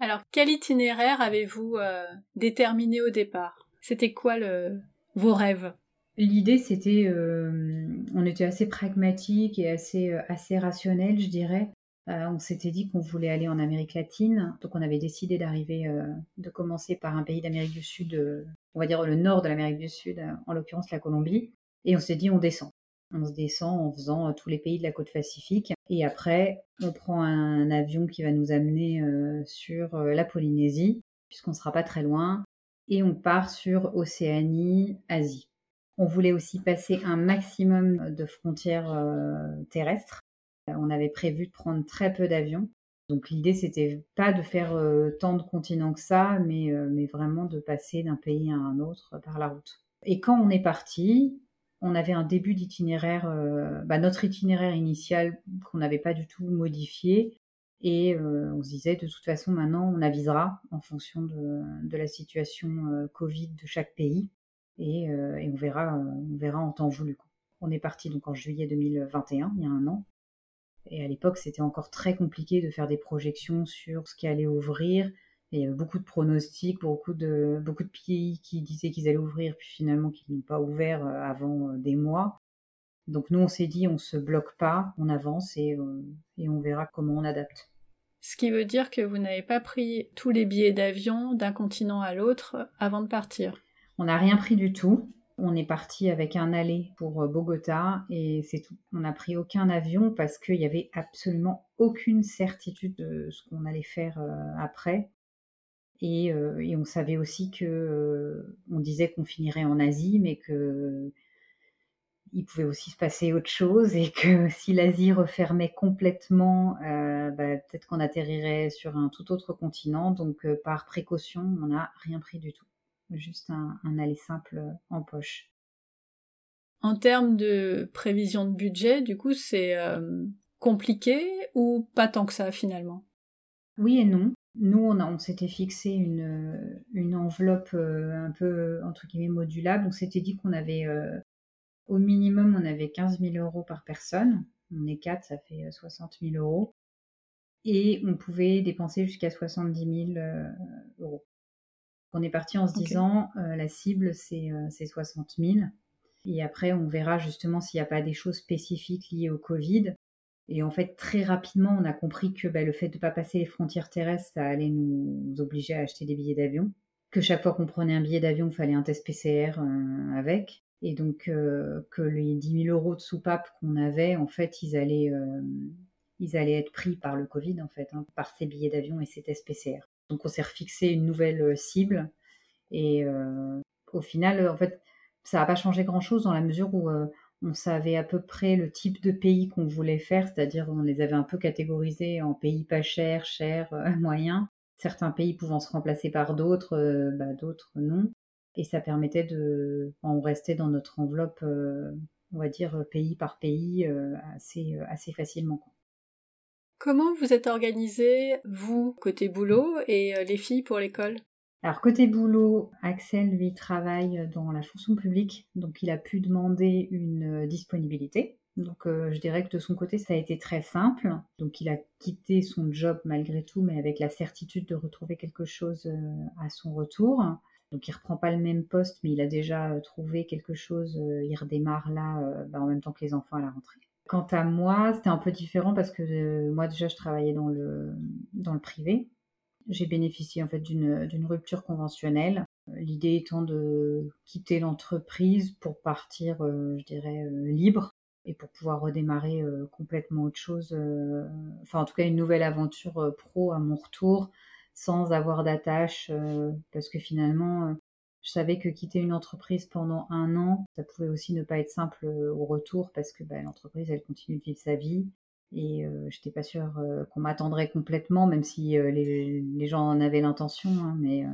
Alors, quel itinéraire avez-vous euh, déterminé au départ? C'était quoi vos rêves? L'idée, c'était, euh, on était assez pragmatique et assez, euh, assez rationnel, je dirais. on s'était dit qu'on voulait aller en Amérique latine, donc on avait décidé d'arriver, de commencer par un pays d'Amérique du Sud, on va dire le nord de l'Amérique du Sud, en l'occurrence la Colombie, et on s'est dit on descend. On se descend en faisant tous les pays de la côte pacifique. Et après, on prend un avion qui va nous amener sur la Polynésie, puisqu'on ne sera pas très loin. Et on part sur Océanie, Asie. On voulait aussi passer un maximum de frontières terrestres. On avait prévu de prendre très peu d'avions. Donc l'idée, c'était pas de faire tant de continents que ça, mais vraiment de passer d'un pays à un autre par la route. Et quand on est parti, on avait un début d'itinéraire, euh, bah, notre itinéraire initial qu'on n'avait pas du tout modifié. Et euh, on se disait, de toute façon, maintenant, on avisera en fonction de, la situation euh, Covid de chaque pays. Et, on, verra, on verra en temps voulu. On est parti donc en juillet 2021, il y a un an. Et à l'époque, c'était encore très compliqué de faire des projections sur ce qui allait ouvrir, il y avait beaucoup de pronostics, beaucoup de, beaucoup de pays qui disaient qu'ils allaient ouvrir, puis finalement qu'ils n'ont pas ouvert euh, avant euh, des mois. Donc nous, on s'est dit, on se bloque pas, on avance et, euh, et on verra comment on adapte. Ce qui veut dire que vous n'avez pas pris tous les billets d'avion d'un continent à l'autre avant de partir. On n'a rien pris du tout. On est parti avec un aller pour Bogota et c'est tout. On n'a pris aucun avion parce qu'il n'y avait absolument aucune certitude de ce qu'on allait faire après. Euh, et, on savait aussi que euh, on disait qu'on finirait en Asie, mais que il pouvait aussi se passer autre chose et que si l'Asie refermait complètement, euh, bah, peut-être qu'on atterrirait sur un tout autre continent. Donc par précaution, on n'a rien pris du tout, juste un, un aller simple en poche. En termes de prévision de budget, du coup, c'est compliqué ou pas tant que ça finalement? Oui et non. Nous, on, s'était fixé une, une enveloppe euh, un peu, entre guillemets, modulable. On s'était dit qu'on avait, euh, au minimum, on avait 15 000 euros par personne. On est quatre, ça fait 60 euh, 000 euros. Et on pouvait dépenser jusqu'à 70 000 euros. On est parti en se disant, la cible, c'est 60 000. Et après, on verra justement s'il n'y a pas des choses spécifiques liées au Covid. Et en fait, très rapidement, on a compris que bah, le fait de ne pas passer les frontières terrestres, ça allait nous obliger à acheter des billets d'avion. Que chaque fois qu'on prenait un billet d'avion, il fallait un test PCR euh, avec. Et donc, euh, que les 10 000 euros de soupape qu'on avait, en fait, ils allaient, euh, ils allaient être pris par le Covid, en fait, hein, par ces billets d'avion et ces tests PCR. Donc, on s'est refixé une nouvelle cible. Et au final, en fait, ça n'a pas changé grand-chose dans la mesure où on savait à peu près le type de pays qu'on voulait faire, c'est-à-dire on les avait un peu catégorisés en pays pas chers, chers, euh, moyens. Certains pays pouvant se remplacer par d'autres, euh, bah, d'autres non. Et ça permettait de, on restait dans notre enveloppe, euh, on va dire pays par pays, assez, assez facilement. Comment vous êtes organisé, vous, côté boulot, et les filles pour l'école? Alors côté boulot, Axel lui travaille dans la fonction publique, donc il a pu demander une euh, disponibilité. Donc euh, je dirais que de son côté ça a été très simple. Donc il a quitté son job malgré tout, mais avec la certitude de retrouver quelque chose euh, à son retour. Donc il reprend pas le même poste, mais il a déjà trouvé quelque chose. il redémarre là bah, en même temps que les enfants à la rentrée. Quant à moi, c'était un peu différent parce que moi déjà je travaillais dans le dans le privé j'ai bénéficié en fait d'une rupture conventionnelle. L'idée étant de quitter l'entreprise pour partir, euh, je dirais, euh, libre et pour pouvoir redémarrer euh, complètement autre chose. enfin, en tout cas, une nouvelle aventure pro à mon retour sans avoir d'attache parce que finalement, je savais que quitter une entreprise pendant un an, ça pouvait aussi ne pas être simple au retour parce que bah, l'entreprise, elle continue de vivre sa vie. Et je n'étais pas sûre qu'on m'attendrait complètement, même si les, gens en avaient l'intention. Hein, mais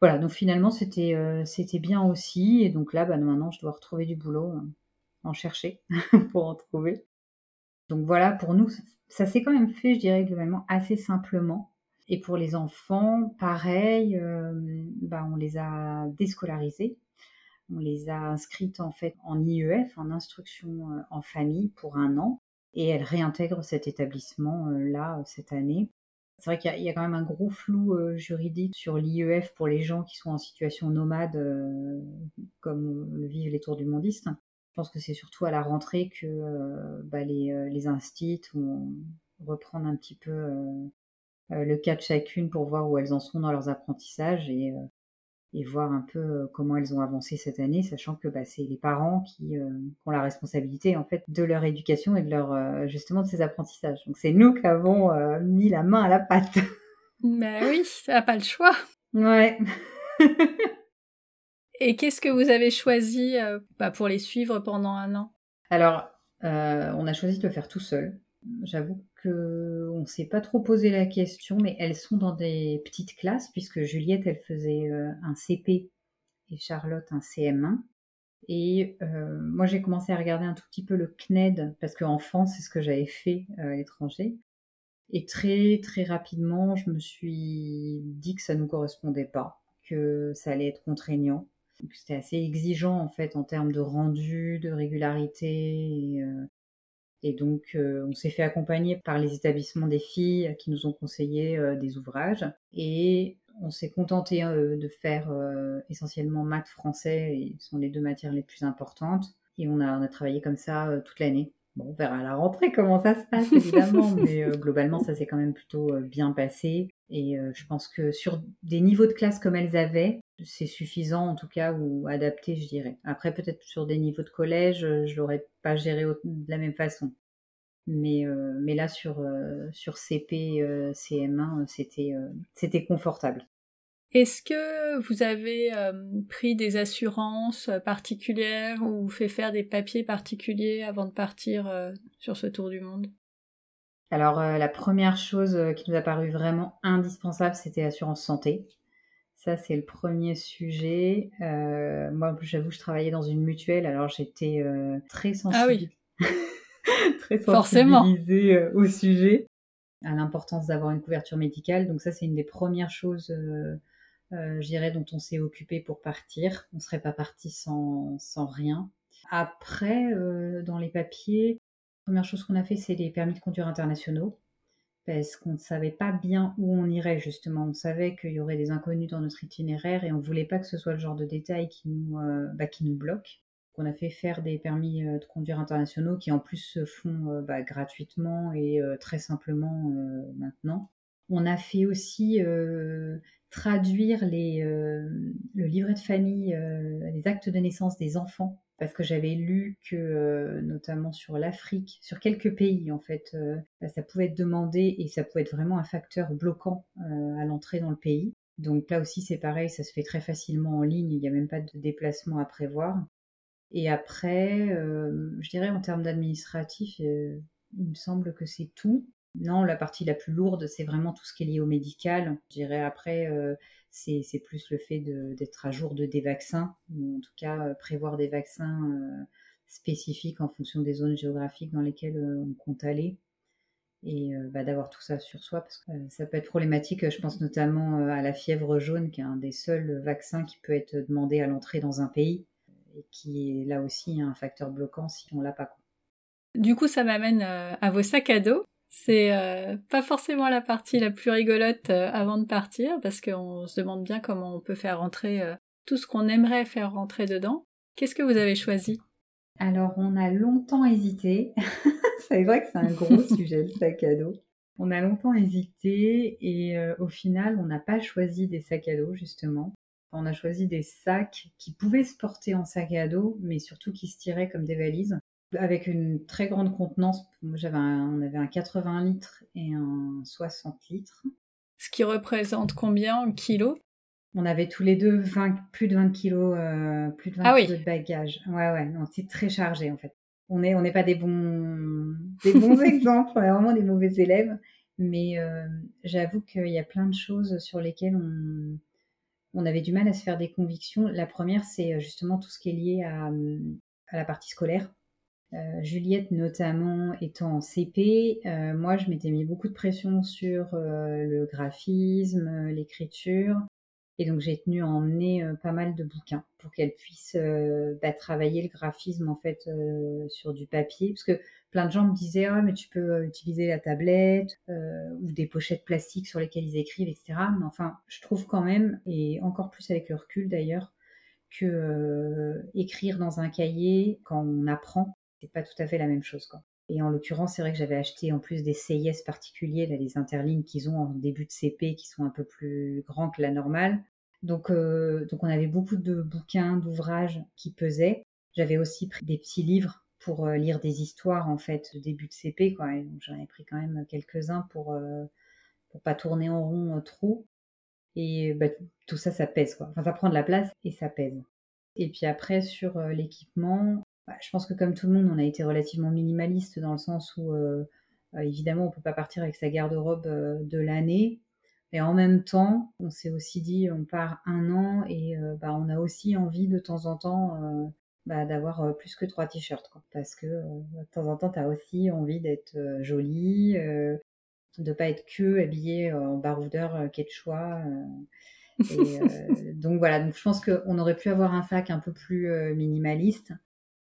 voilà, donc finalement, c'était c'était bien aussi. Et donc là, bah, maintenant, je dois retrouver du boulot, en chercher pour en trouver. Donc voilà, pour nous, ça s'est quand même fait, je dirais, globalement assez simplement. Et pour les enfants, pareil, bah, on les a déscolarisés. On les a inscrites en fait en IEF, en instruction en famille, pour un an et elle réintègre cet établissement euh, là cette année. C'est vrai qu'il y, a quand même un gros flou juridique sur l'IEF pour les gens qui sont en situation nomade, comme le vivent les tours du mondiste. Je pense que c'est surtout à la rentrée que bah, les, les instits vont reprendre un petit peu le cas de chacune pour voir où elles en sont dans leurs apprentissages et et voir un peu euh, comment elles ont avancé cette année, sachant que bah, c'est les parents qui euh, ont la responsabilité en fait de leur éducation et de leur euh, justement de ces apprentissages. Donc c'est nous qui avons mis la main à la pâte. Ben oui, ça n'a pas le choix. Ouais. et qu'est-ce que vous avez choisi bah, pour les suivre pendant un an? Alors, on a choisi de le faire tout seul. J'avoue qu'on ne s'est pas trop posé la question, mais elles sont dans des petites classes, puisque Juliette, elle faisait euh, un CP et Charlotte un CM1. Et euh, moi, j'ai commencé à regarder un tout petit peu le CNED, parce qu'en France, c'est ce que j'avais fait euh, à l'étranger. Et très, très rapidement, je me suis dit que ça ne nous correspondait pas, que ça allait être contraignant. C'était assez exigeant, en fait, en termes de rendu, de régularité. Et donc, euh, on s'est fait accompagner par les établissements des filles qui nous ont conseillé euh, des ouvrages. Et on s'est contenté euh, de faire essentiellement maths français, et ce sont les deux matières les plus importantes. Et on a, on a travaillé comme ça toute l'année. Bon, on verra à la rentrée comment ça se passe, évidemment, mais globalement, ça s'est quand même plutôt bien passé. Et je pense que sur des niveaux de classe comme elles avaient, c'est suffisant en tout cas, ou adapté, je dirais. Après, peut-être sur des niveaux de collège, je l'aurais pas géré de la même façon. Mais, mais là, sur, sur CP, CM1, c'était, c'était confortable. Est-ce que vous avez pris des assurances particulières ou fait faire des papiers particuliers avant de partir sur ce tour du monde? Alors, la première chose qui nous a paru vraiment indispensable, c'était l'assurance santé. Ça, c'est le premier sujet. Euh, moi, j'avoue, je travaillais dans une mutuelle, alors j'étais euh, très sensibilisée, ah oui. très sensibilisée euh, au sujet, à l'importance d'avoir une couverture médicale. Donc ça, c'est une des premières choses, je dirais, dont on s'est occupé pour partir. On ne serait pas parti sans, sans rien. Après, dans les papiers, première chose qu'on a fait, c'est les permis de conduire internationaux parce qu'on ne savait pas bien où on irait justement. On savait qu'il y aurait des inconnus dans notre itinéraire et on ne voulait pas que ce soit le genre de détail qui nous, euh, bah, qui nous bloque. On a fait faire des permis euh, de conduire internationaux qui en plus se font euh, bah, gratuitement et très simplement maintenant. On a fait aussi traduire les, le livret de famille, les actes de naissance des enfants parce que j'avais lu que, euh, notamment sur l'Afrique, sur quelques pays en fait, euh, bah, ça pouvait être demandé et ça pouvait être vraiment un facteur bloquant euh, à l'entrée dans le pays. Donc là aussi c'est pareil, ça se fait très facilement en ligne, il n'y a même pas de déplacement à prévoir. Et après, je dirais en termes d'administratif, il me semble que c'est tout. Non, la partie la plus lourde, c'est vraiment tout ce qui est lié au médical. Je dirais après, c'est plus le fait d'être à jour de des vaccins, ou en tout cas euh, prévoir des vaccins euh, spécifiques en fonction des zones géographiques dans lesquelles euh, on compte aller et bah, d'avoir tout ça sur soi parce que ça peut être problématique. Je pense notamment à la fièvre jaune, qui est un des seuls vaccins qui peut être demandé à l'entrée dans un pays et qui est là aussi un facteur bloquant si on l'a pas. Du coup, ça m'amène à vos sacs à dos. C'est euh, pas forcément la partie la plus rigolote euh, avant de partir, parce qu'on se demande bien comment on peut faire rentrer euh, tout ce qu'on aimerait faire rentrer dedans. Qu'est-ce que vous avez choisi? Alors, on a longtemps hésité. c'est vrai que c'est un gros sujet, le sac à dos. On a longtemps hésité et au final, on n'a pas choisi des sacs à dos, justement. On a choisi des sacs qui pouvaient se porter en sac à dos, mais surtout qui se tiraient comme des valises avec une très grande contenance. J'avais on avait un 80 litres et un 60 litres. Ce qui représente combien en kilos? On avait tous les deux 20, plus de 20 kilos, euh, plus de 20 ah kilos de bagages. Ouais, ouais, non, c'est très chargé en fait. On n'est on n'est pas des bons, des bons exemples, on est vraiment des mauvais élèves. Mais euh, j'avoue qu'il y a plein de choses sur lesquelles on, on avait du mal à se faire des convictions. La première, c'est euh, justement tout ce qui est lié à, à la partie scolaire. Euh, Juliette notamment étant en CP, euh, moi je m'étais mis beaucoup de pression sur euh, le graphisme, l'écriture. Et donc j'ai tenu à emmener pas mal de bouquins pour qu'elle puisse bah, travailler le graphisme en fait sur du papier, parce que plein de gens me disaient ah mais tu peux utiliser la tablette ou des pochettes plastiques sur lesquelles ils écrivent etc. Mais enfin je trouve quand même et encore plus avec le recul d'ailleurs que écrire dans un cahier quand on apprend c'est pas tout à fait la même chose quoi. Et en l'occurrence, c'est vrai que j'avais acheté en plus des CIS particuliers, là, les interlignes qu'ils ont en début de CP, qui sont un peu plus grands que la normale. Donc, euh, donc on avait beaucoup de bouquins, d'ouvrages qui pesaient. J'avais aussi pris des petits livres pour euh, lire des histoires, en fait, de début de CP, quoi. donc j'en ai pris quand même quelques-uns pour, euh, pour pas tourner en rond trop. Et bah, tout ça, ça pèse, quoi. Enfin, ça prend de la place et ça pèse. Et puis après, sur l'équipement, bah, je pense que comme tout le monde, on a été relativement minimaliste dans le sens où, euh, euh, évidemment, on peut pas partir avec sa garde-robe euh, de l'année. Et en même temps, on s'est aussi dit, on part un an et bah, on a aussi envie de temps en temps bah, d'avoir plus que trois t-shirts. Parce que de temps en temps, tu as aussi envie d'être jolie, de pas être que habillée en baroudeur quechua. donc voilà, donc je pense qu'on aurait pu avoir un sac un peu plus minimaliste.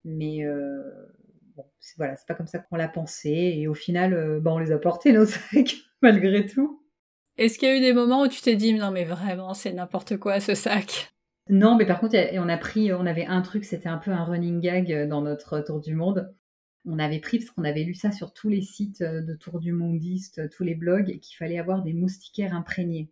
Mais euh, bon, c'est, voilà, c'est pas comme ça qu'on l'a pensé. Et au final, euh, bah, on les a portés, nos sacs, malgré tout. Est-ce qu'il y a eu des moments où tu t'es dit, non, mais vraiment, c'est n'importe quoi ce sac? Non, mais par contre, on a pris, on avait un truc, c'était un peu un running gag euh, dans notre tour du monde. On avait pris, parce qu'on avait lu ça sur tous les sites de tour du mondiste, tous les blogs, qu'il fallait avoir des moustiquaires imprégnés.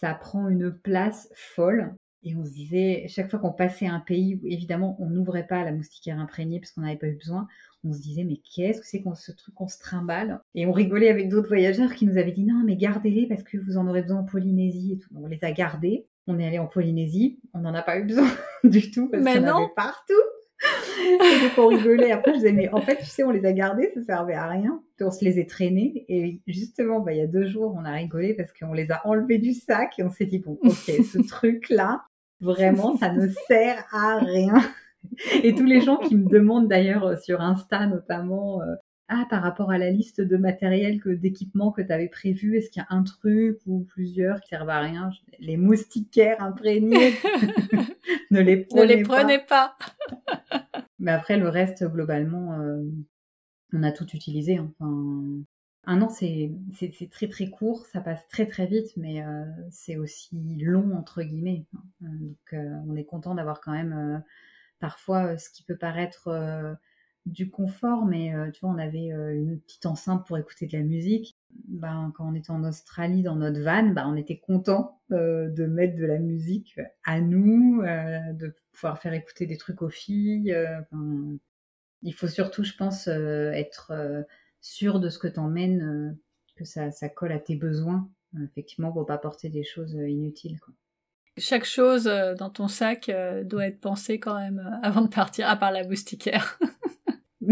Ça prend une place folle. Et on se disait, chaque fois qu'on passait un pays où évidemment on n'ouvrait pas la moustiquaire imprégnée parce qu'on n'avait pas eu besoin, on se disait, mais qu'est-ce que c'est qu'on ce truc qu'on se trimballe? Et on rigolait avec d'autres voyageurs qui nous avaient dit, non, mais gardez-les parce que vous en aurez besoin en Polynésie et tout. On les a gardés. On est allé en Polynésie. On n'en a pas eu besoin du tout parce qu'on avait partout. et donc on rigolait. Après, je disais, mais en fait, tu sais, on les a gardés, ça servait à rien. on se les est traînés. Et justement, bah, il y a deux jours, on a rigolé parce qu'on les a enlevés du sac et on s'est dit, bon, ok, ce truc-là, Vraiment, ça ne sert à rien. Et tous les gens qui me demandent d'ailleurs euh, sur Insta notamment, euh, ah, par rapport à la liste de matériel, que d'équipements que tu avais prévu, est-ce qu'il y a un truc ou plusieurs qui servent à rien? Les moustiquaires imprégnés, ne les prenez, ne les prenez pas. Mais après, le reste, globalement, euh, on a tout utilisé. Enfin, un an, c'est très très court, ça passe très très vite, mais euh, c'est aussi long entre guillemets. Hein. Euh, donc euh, on est content d'avoir quand même parfois ce qui peut paraître du confort, mais tu vois, on avait une petite enceinte pour écouter de la musique. Ben, quand on était en Australie dans notre van, ben, on était content de mettre de la musique à nous, de pouvoir faire écouter des trucs aux filles. il faut surtout, je pense, être sûr de ce que t'emmènes, euh, que ça, ça colle à tes besoins, euh, effectivement, pour pas porter des choses euh, inutiles. Chaque chose dans ton sac doit être pensée quand même avant de partir, à part la moustiquaire.